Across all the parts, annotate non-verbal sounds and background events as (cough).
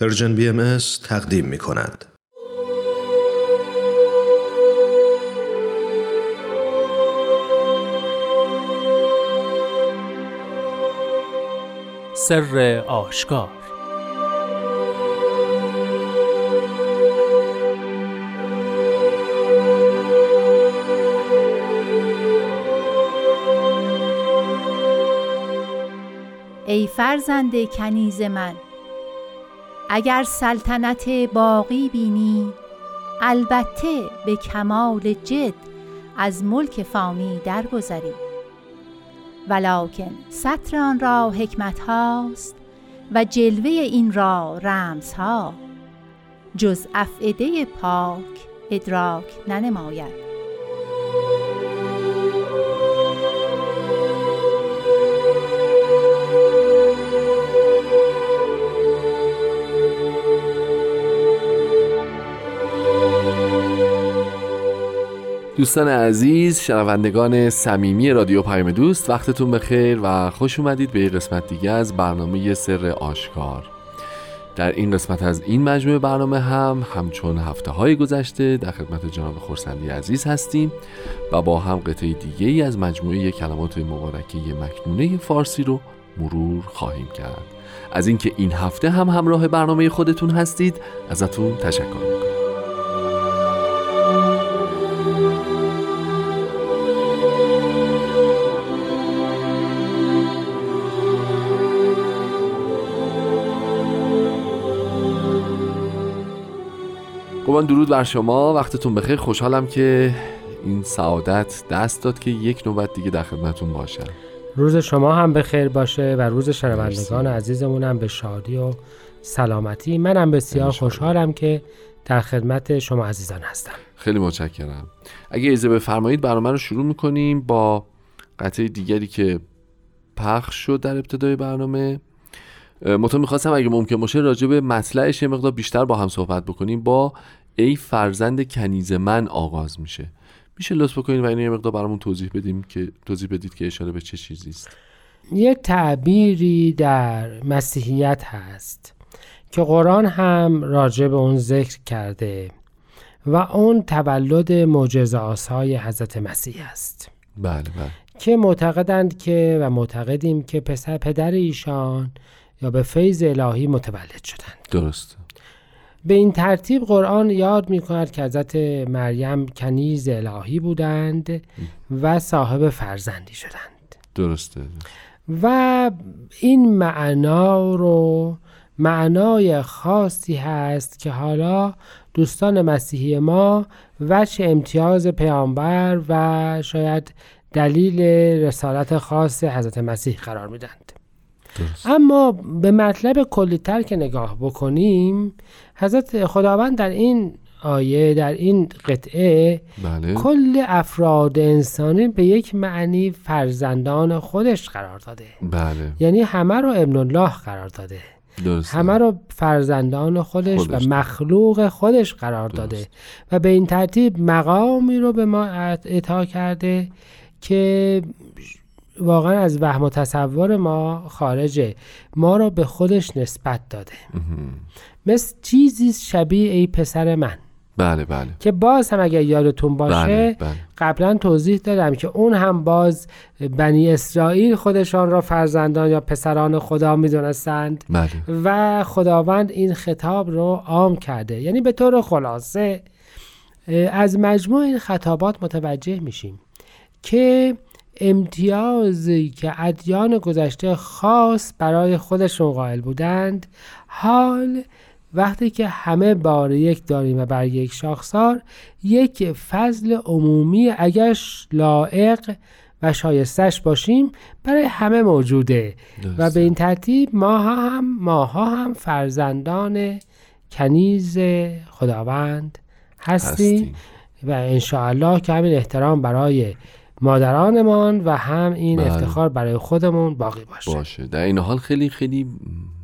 پرژن بی ام تقدیم می کند. سر آشکار ای فرزند کنیز من اگر سلطنت باقی بینی البته به کمال جد از ملک فانی درگذری. ولکن سطر آن را حکمت هاست و جلوه این را رمز ها. جز افعده پاک ادراک ننماید. دوستان عزیز شنوندگان صمیمی رادیو پیام دوست وقتتون بخیر و خوش اومدید به یه قسمت دیگه از برنامه سر آشکار. در این قسمت از این مجموعه برنامه هم همچون هفته های گذشته در خدمت جناب خورسندی عزیز هستیم و با هم قطعه دیگه ای از مجموعه کلمات مبارکه مکنونه فارسی رو مرور خواهیم کرد. از اینکه این هفته هم همراه برنامه خودتون هستید ازتون تشکر می‌کنم. قربان درود بر شما وقتتون بخیر. خوشحالم که این سعادت دست داد که یک نوبت دیگه در خدمتون باشم. روز شما هم بخیر باشه و روز شنوندگان عزیزمون هم به شادی و سلامتی. منم بسیار خوشحالم که در خدمت شما عزیزان هستم. خیلی متشکرم. اگه اجازه بفرمایید برنامه رو شروع می‌کنیم با قطعه دیگری که پخش شد در ابتدای برنامه. مطمئن می‌خواستم اگه ممکن باشه راجع به مطلعش یه مقدار بیشتر با هم صحبت بکنیم با ای فرزند کنیز من آغاز میشه. میشه لطف بکنید و اینو یه مقدار برامون توضیح بدیم که توضیح بدید که اشاره به چه چیزی است. یه تعبیری در مسیحیت هست که قرآن هم راجع به اون ذکر کرده و اون تولد معجزه آسای حضرت مسیح است. بله بله. که معتقدند که و معتقدیم که پسر پدر ایشان یا به فیض الهی متولد شدند. درست به این ترتیب قرآن یاد می کند که حضرت مریم کنیز الهی بودند و صاحب فرزندی شدند. درسته. و این معنا رو معنای خاصی هست که حالا دوستان مسیحی ما وجه امتیاز پیامبر و شاید دلیل رسالت خاص حضرت مسیح قرار میدند. اما به مطلب کلیتر که نگاه بکنیم حضرت خداوند در این آیه در این قطعه بله. کل افراد انسانی به یک معنی فرزندان خودش قرار داده بله یعنی همه رو ابن الله قرار داده درسته. همه رو فرزندان خودش, خودش. و مخلوق خودش قرار داده و به این ترتیب مقامی رو به ما اعطا کرده که واقعا از وهم و تصور ما خارجه. ما رو به خودش نسبت داده. مثل چیزی شبیه ای پسر من. بله بله. که باز هم اگر یادتون باشه بله بله. قبلا توضیح دادم که اون هم باز بنی اسرائیل خودشان را فرزندان یا پسران خدا می‌دونستند بله. و خداوند این خطاب رو عام کرده. یعنی به طور خلاصه از مجموع این خطابات متوجه میشیم که امتیازی که ادیان گذشته خاص برای خودشون قائل بودند حال وقتی که همه بار یک داریم و بر یک شاخسار یک فضل عمومی اگر لائق و شایستش باشیم برای همه موجوده و به این ترتیب ماها هم ماها هم فرزندان کنیز خداوند هستیم هستیم. و انشاءالله که همین احترام برای مادرانمان و هم این بله. افتخار برای خودمون باقی باشه باشه در این حال خیلی خیلی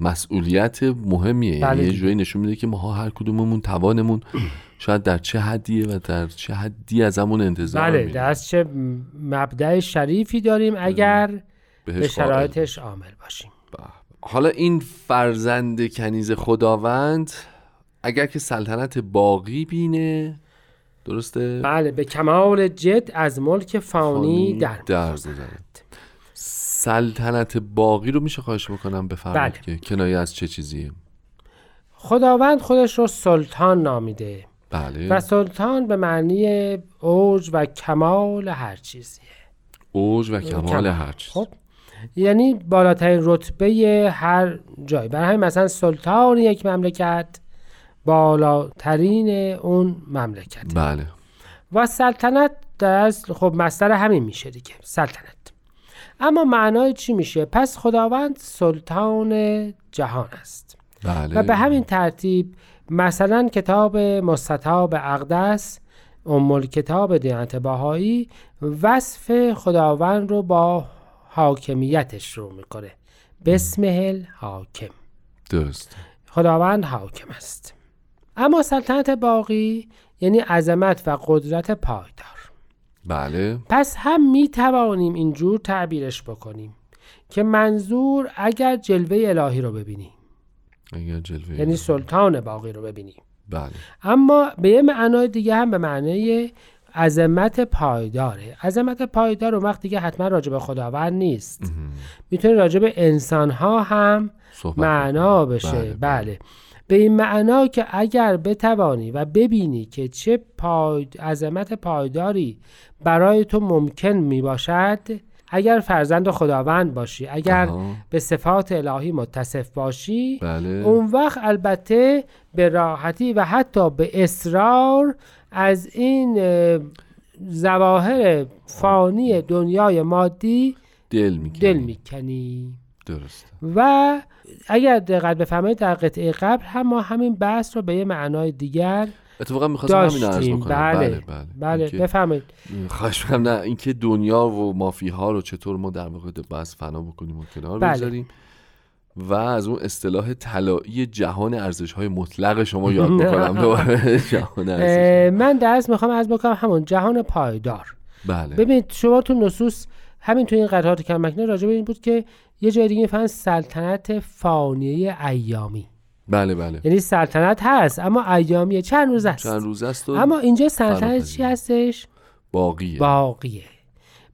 مسئولیت مهمیه بله یعنی یه دیگه. جوری نشون میده که ماها هر کدوممون توانمون شاید در چه حدیه و در چه حدی ازمون انتظار بله میره. دست چه مبدع شریفی داریم اگر به شرایطش عامل باشیم به. حالا این فرزند کنیز خداوند اگر که سلطنت باقی بینه درسته؟ بله به کمال جد از ملک فانی, در دارد. سلطنت باقی رو میشه خواهش بکنم بفرمایید بله. که کنایه از چه چیزیه خداوند خودش رو سلطان نامیده بله و سلطان به معنی اوج و کمال هر چیزیه اوج و کمال کمال. هر چیز خب یعنی بالاترین رتبه هر جای برای همین مثلا سلطان یک مملکت بالاترین اون مملکت. بله. و سلطنت در اصل خب مصدر همین میشه دیگه سلطنت. اما معنای چی میشه؟ پس خداوند سلطان جهان است. بله. و به همین ترتیب مثلا کتاب مستطاب اقدس ام کتاب دیانت باهایی وصف خداوند رو با حاکمیتش رو می‌کنه. بسمه حاکم درست خداوند حاکم است. اما سلطنت باقی یعنی عظمت و قدرت پایدار. بله. پس هم می توانیم اینجور تعبیرش بکنیم که منظور اگر جلوه الهی رو ببینی اگر جلوه یعنی سلطان باقی رو ببینی بله. اما به یه معنای دیگه هم به معنای عظمت پایداره. عظمت پایدار اون وقت دیگه حتما راجع به خداوند نیست. می‌تونه راجع به انسان ها هم معنا. بشه. بله، بله, به این معنا که اگر بتوانی و ببینی که چه پای... عظمت پایداری برای تو ممکن می باشد اگر فرزند خداوند باشی اگر آها. به صفات الهی متصف باشی بله. اون وقت البته به راحتی و حتی به اصرار از این اه، ظواهر فانی دنیای مادی دل می‌کنی. دل می‌کنی. درست و اگر دقت بفرمایید در قطعه قبل هم ما همین بحث رو به یه معنای دیگر اتفاقا می‌خواستم همین عرض بکنم. بله بله بله, بله. بفرمایید. خواهش می‌کنم نه اینکه دنیا و مافی ها رو چطور ما در واقع بس فنا بکنیم و کنار بله. بگذاریم و از اون اصطلاح طلایی جهان ارزش های مطلق شما یاد (laughs) بکنم دوباره جهان ارزش من درس می‌خوام از بکنم همون جهان پایدار. بله. ببینید شما تو نصوص همین تو این قطعات کم مکنه راجع به این بود که یه جای دیگه می‌فهمن سلطنت فانیه ایامی. بله بله. یعنی سلطنت هست اما ایامیه. چند روز است؟ چند روز است اما اینجا سلطنت. چی هستش؟ باقیه. باقیه.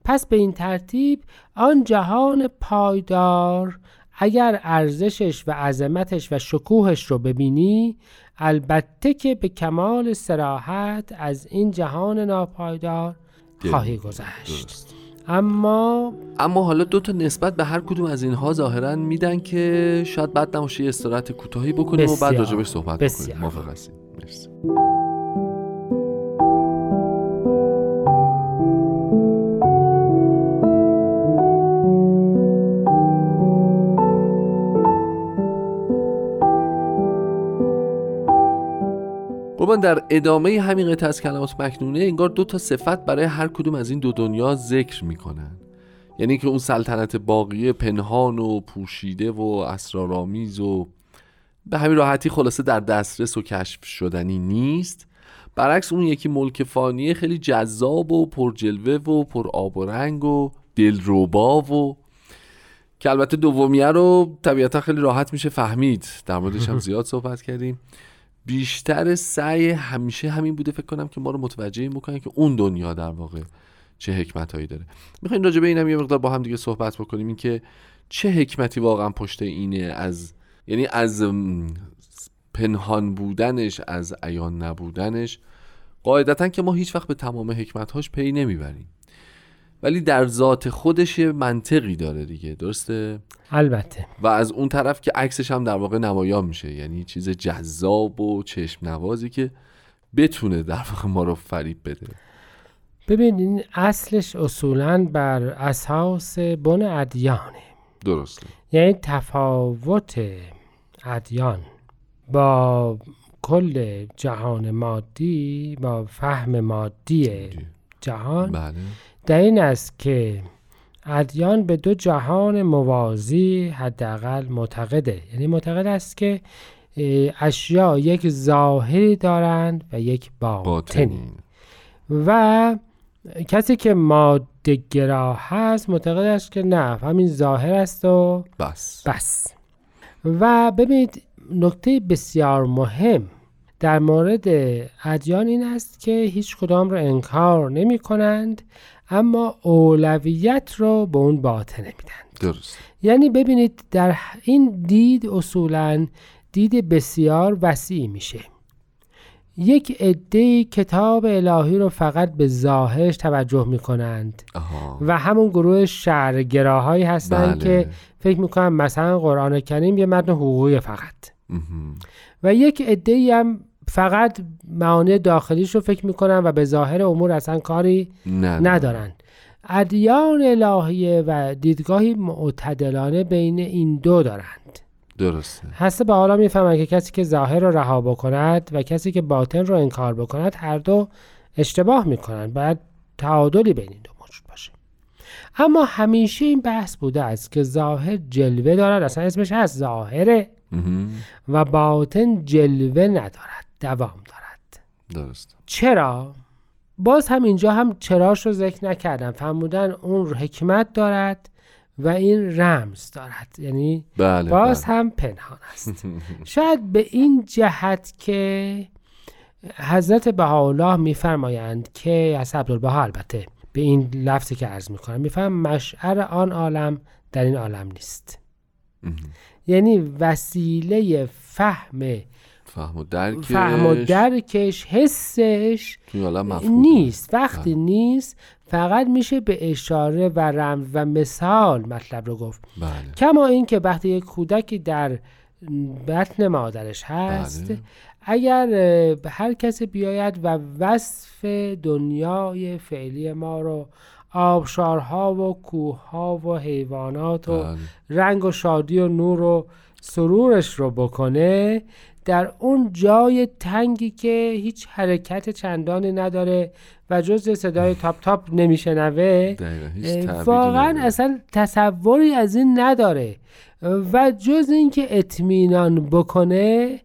پس به این ترتیب آن جهان پایدار اگر ارزشش و عظمتش و شکوهش رو ببینی البته که به کمال سراحت از این جهان ناپایدار خواهی. گذشت. اما اما حالا دو تا نسبت به هر کدوم از اینها ظاهرا میدن که شاید بعد نباشه یه استراحت کوتاهی بکنیم و بعد. راجبش صحبت بسیار. بکنیم موافق هستیم مرسی قربان در ادامه همین قطعه از کلمات مکنونه انگار دو تا صفت برای هر کدوم از این دو دنیا ذکر می‌کنن. یعنی که اون سلطنت باقیه پنهان و پوشیده و اسرارآمیز و به همین راحتی خلاصه در دسترس و کشف شدنی نیست. برعکس اون یکی ملک فانیه خیلی جذاب و پرجلوه و پر آب و رنگ و دلربا و که البته دومیه رو طبیعتا خیلی راحت میشه فهمید. در موردش هم (laughs) زیاد صحبت کردیم. بیشتر سعی همیشه همین بوده فکر کنم که ما رو متوجه این بکنه که اون دنیا در واقع چه حکمت هایی داره. می‌خوایم راجع به اینم یه مقدار با هم دیگه صحبت بکنیم. این که چه حکمتی واقعا پشت اینه از یعنی از پنهان بودنش از عیان نبودنش. قاعدتا که ما هیچ وقت به تمام حکمتهاش پی نمی‌بریم. ولی در ذات خودش یه منطقی داره دیگه درسته؟ البته. و از اون طرف که عکسش هم در واقع نمایان میشه یعنی چیز جذاب و چشم نوازی که بتونه در واقع ما رو فریب بده. ببین این اصلش اصولا بر اساس بن ادیانه درسته. یعنی تفاوت ادیان با کل جهان مادی با فهم مادی. جهان. بله. در این است که ادیان به دو جهان موازی حداقل معتقده یعنی معتقد است که اشیا یک ظاهری دارند و یک باطنی. باطنی. و کسی که ماده گرا هست معتقد است که نه همین ظاهر است و بس. بس. و ببینید نکته بسیار مهم در مورد ادیان این است که هیچ کدام را انکار نمی کنند. اما اولویت رو به اون باطن نمیدن درست. یعنی ببینید در این دید اصولا دید بسیار وسیع میشه. یک عده کتاب الهی رو فقط به ظاهرش توجه می‌کنند آها. و همون گروه شعرگراهایی هستند بله. که فکر می‌کنن مثلا قرآن کریم یه متن حقوقی فقط. و یک عده هم فقط معانی داخلیش رو فکر می‌کنن و به ظاهر امور اصلا کاری نه ندارن. ادیان الهیه و دیدگاهی معتدلانه بین این دو دارند. درسته. هسته به حالا می‌فهمند که کسی که ظاهر رو رها بکند و کسی که باطن رو انکار بکند هر دو اشتباه می‌کنند. باید تعادلی بین این دو موجود باشه. اما همیشه این بحث بوده است که ظاهر جلوه دارد. اصلا اسمش هست ظاهره. و باطن جلوه ندارد. دوام دارد درسته چرا؟ باز هم اینجا هم چراش رو ذکر نکردم فرمودن اون حکمت دارد و این رمز دارد یعنی بله باز بله. هم پنهان است (laughs) شاید به این جهت که حضرت بهاءالله میفرمایند که از عبدالبها البته به این لفظی که عرض می‌کنم میفهم مشعر آن عالم در این عالم نیست. یعنی وسیله فهم فهم و درکش فهم و درکش حسش. نیست وقتی نیست فقط میشه به اشاره و رمز و مثال مطلب رو گفت بله کما اینکه وقتی یک کودکی در بطن مادرش هست بله. اگر هر کسی بیاید و وصف دنیای فعلی ما رو آبشارها و کوهها و حیوانات و بله. رنگ و شادی و نور و سرورش رو بکنه در اون جای تنگی که هیچ حرکت چندانی نداره و جز صدای تاپ تاپ نمیشنوه واقعا. اصلا تصوری از این نداره. و جز اینکه اطمینان بکنه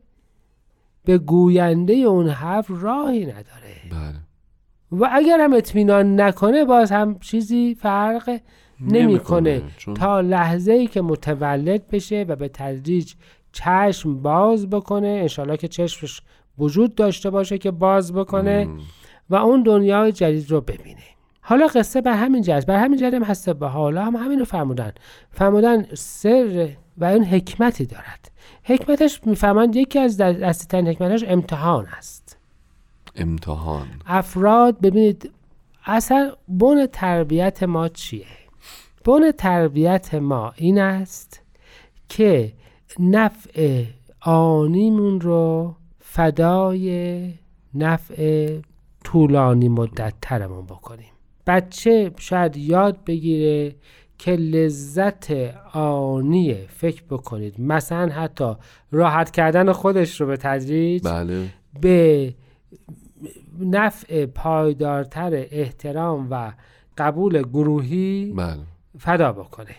به گوینده اون حرف راهی نداره. بله. و اگر هم اطمینان نکنه باز هم چیزی فرق نمی‌کنه چون تا لحظه ای که متولد بشه و به تدریج چشم باز بکنه انشالله که چشمش وجود داشته باشه که باز بکنه مم. و اون دنیای جدید رو ببینه. حالا قصه بر همین جهت بر همین جهت هم هست به حالا هم همین رو فرمودن. فرمودن سر و اون حکمتی دارد. حکمتش می‌فهمند یکی از دستترین حکمتش امتحان است. امتحان. افراد ببینید اصلا بن تربیت ما چیه؟ بن تربیت ما این است که نفع آنیمون رو فدای نفع طولانی مدت ترمون بکنیم. بچه شاید یاد بگیره که لذت آنی فکر بکنید. مثلا حتی راحت کردن خودش رو به تدریج بله. به نفع پایدارتر احترام و قبول گروهی بله. فدا بکنه.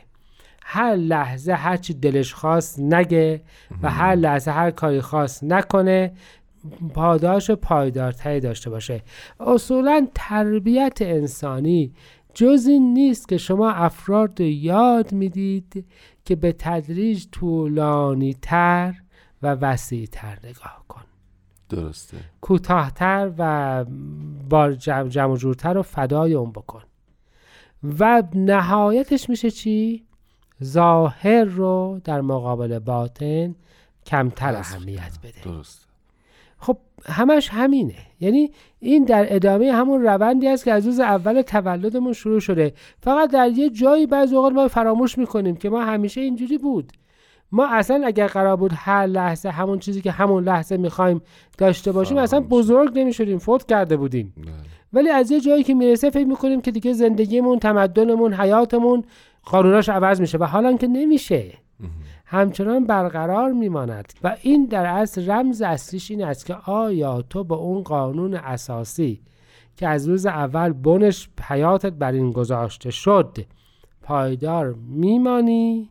هر لحظه هر چی دلش خواست نگه و هر لحظه هر کاری خواست نکنه پاداش پایدارتری داشته باشه. اصولا تربیت انسانی جز این نیست که شما افراد رو یاد می‌دید که به تدریج طولانی تر و وسیع تر نگاه کن. درسته. کوتاهتر و با جمع, جورتر و فدای اون بکن. و نهایتش میشه چی؟ ظاهر رو در مقابل باطن کمتر اهمیت بده. درسته خب همش همینه. یعنی این در ادامه همون روندی است که از روز اول تولدمون شروع شده. فقط در یه جایی بعضی اوقات ما فراموش می‌کنیم که ما همیشه اینجوری بود. ما اصلا اگر قرار بود هر لحظه همون چیزی که همون لحظه می‌خوایم داشته باشیم اصلا. بزرگ نمی‌شدیم فوت کرده بودیم. بله. ولی از یه جایی که می‌رسه فکر می‌کنیم که دیگه زندگیمون تمدنمون حیاتمون قانوناش عوض میشه و حالا که نمیشه همچنان برقرار میماند و این در اصل رمز اصلیش این است که آیا تو به اون قانون اساسی که از روز اول بنش حیاتت بر این گذاشته شد پایدار میمانی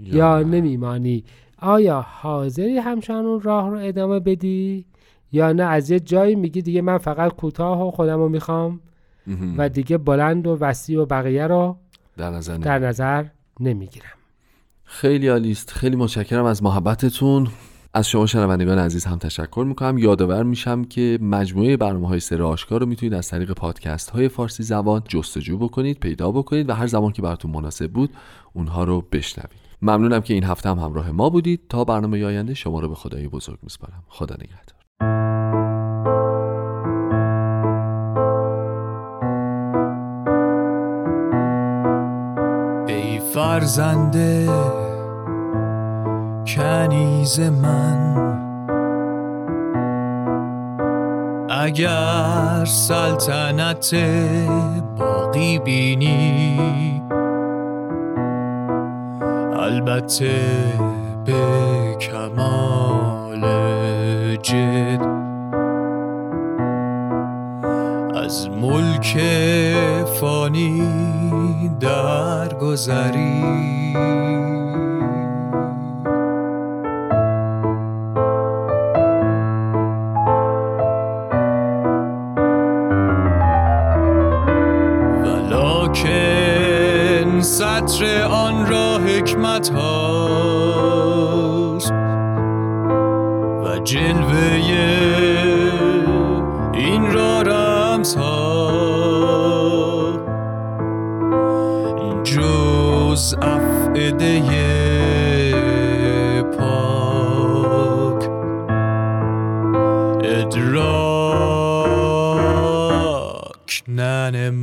یا نه. نمیمانی آیا حاضری همچنان اون راه رو ادامه بدی یا نه از یه جایی میگی دیگه من فقط کوتاه و خودم رو می‌خوام. و دیگه بلند و وسیع و بقیه رو در نظر در نمی- نظر نمی‌گیرم. خیلی عالیست خیلی متشکرم از محبتتون. از شما شنوندگان عزیز هم تشکر می‌کنم. یادآور میشم که مجموعه برنامه های سر آشکار رو می‌تونید از طریق پادکست های فارسی زبان جستجو بکنید پیدا بکنید و هر زمان که براتون مناسب بود اونها رو بشنوید. ممنونم که این هفته هم همراه ما بودید. تا برنامه آینده شما رو به خدای بزرگ میسپارم. خدا نگهدار. فرزنده کنیز من. اگر سلطنت باقی بینی البته به کمال جد. از ملک فانی درگذری سطر آن را حکمت هاست جز افعده پاک. ادراک ننم